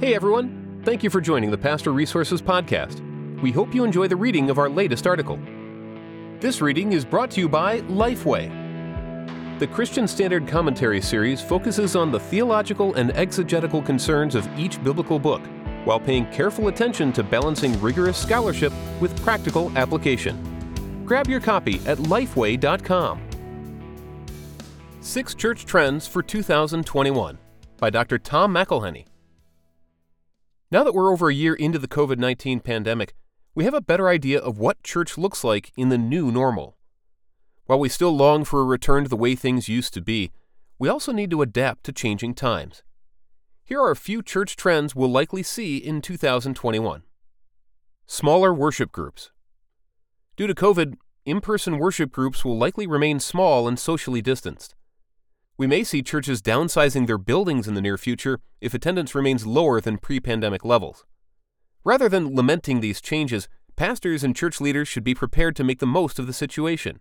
Hey everyone, thank you for joining the Pastor Resources Podcast. We hope you enjoy the reading of our latest article. This reading is brought to you by Lifeway. The Christian Standard Commentary series focuses on the theological and exegetical concerns of each biblical book, while paying careful attention to balancing rigorous scholarship with practical application. Grab your copy at lifeway.com. Six Church Trends for 2021 by Dr. Tom McElhenney. Now that we're over a year into the COVID 19 pandemic, we have a better idea of what church looks like in the new normal. While we still long for a return to the way things used to be, we also need to adapt to changing times. Here are a few church trends we'll likely see in 2021. Smaller worship groups. Due to COVID, in person worship groups will likely remain small and socially distanced. We may see churches downsizing their buildings in the near future if attendance remains lower than pre pandemic levels. Rather than lamenting these changes, pastors and church leaders should be prepared to make the most of the situation.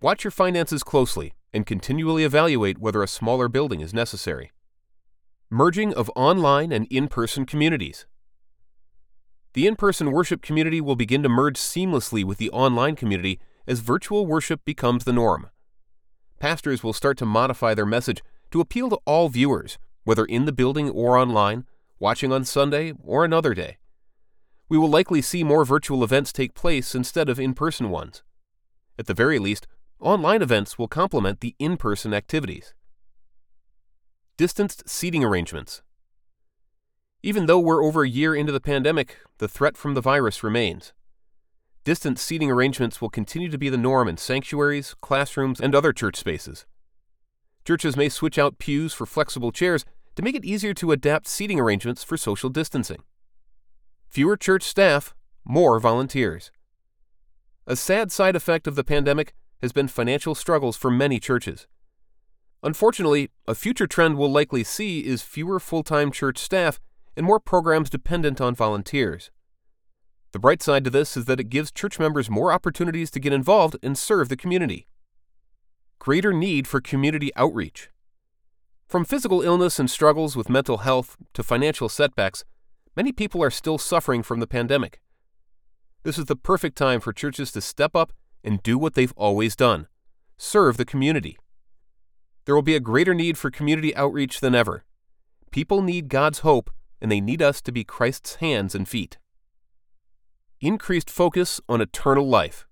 Watch your finances closely and continually evaluate whether a smaller building is necessary. Merging of online and in person communities. The in person worship community will begin to merge seamlessly with the online community as virtual worship becomes the norm pastors will start to modify their message to appeal to all viewers, whether in the building or online, watching on Sunday or another day. We will likely see more virtual events take place instead of in person ones. At the very least, online events will complement the in person activities. Distanced seating arrangements. Even though we're over a year into the pandemic, the threat from the virus remains. Distant seating arrangements will continue to be the norm in sanctuaries, classrooms, and other church spaces. Churches may switch out pews for flexible chairs to make it easier to adapt seating arrangements for social distancing. Fewer church staff, more volunteers. A sad side effect of the pandemic has been financial struggles for many churches. Unfortunately, a future trend we'll likely see is fewer full time church staff and more programs dependent on volunteers. The bright side to this is that it gives church members more opportunities to get involved and serve the community. Greater need for community outreach. From physical illness and struggles with mental health to financial setbacks, many people are still suffering from the pandemic. This is the perfect time for churches to step up and do what they've always done serve the community. There will be a greater need for community outreach than ever. People need God's hope, and they need us to be Christ's hands and feet increased focus on eternal life.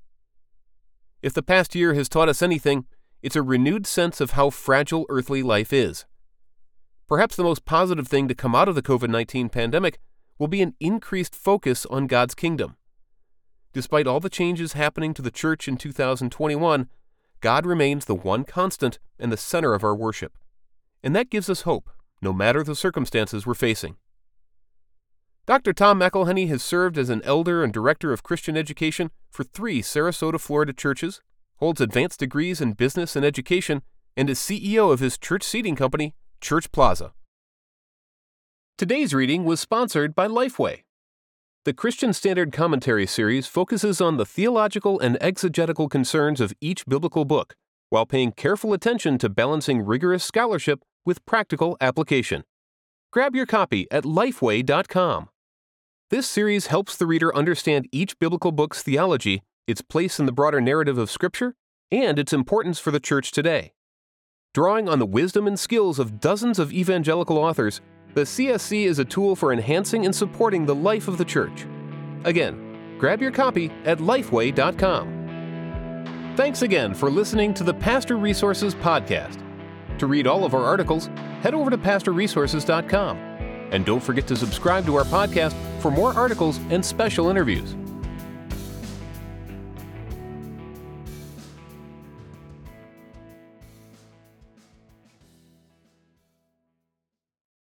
If the past year has taught us anything, it's a renewed sense of how fragile earthly life is. Perhaps the most positive thing to come out of the COVID 19 pandemic will be an increased focus on God's kingdom. Despite all the changes happening to the church in 2021, God remains the one constant and the center of our worship. And that gives us hope, no matter the circumstances we're facing. Dr. Tom McElhenney has served as an elder and director of Christian education for three Sarasota, Florida churches, holds advanced degrees in business and education, and is CEO of his church seating company, Church Plaza. Today's reading was sponsored by Lifeway. The Christian Standard Commentary series focuses on the theological and exegetical concerns of each biblical book, while paying careful attention to balancing rigorous scholarship with practical application. Grab your copy at lifeway.com. This series helps the reader understand each biblical book's theology, its place in the broader narrative of Scripture, and its importance for the church today. Drawing on the wisdom and skills of dozens of evangelical authors, the CSC is a tool for enhancing and supporting the life of the church. Again, grab your copy at lifeway.com. Thanks again for listening to the Pastor Resources Podcast. To read all of our articles, head over to pastorresources.com. And don't forget to subscribe to our podcast for more articles and special interviews.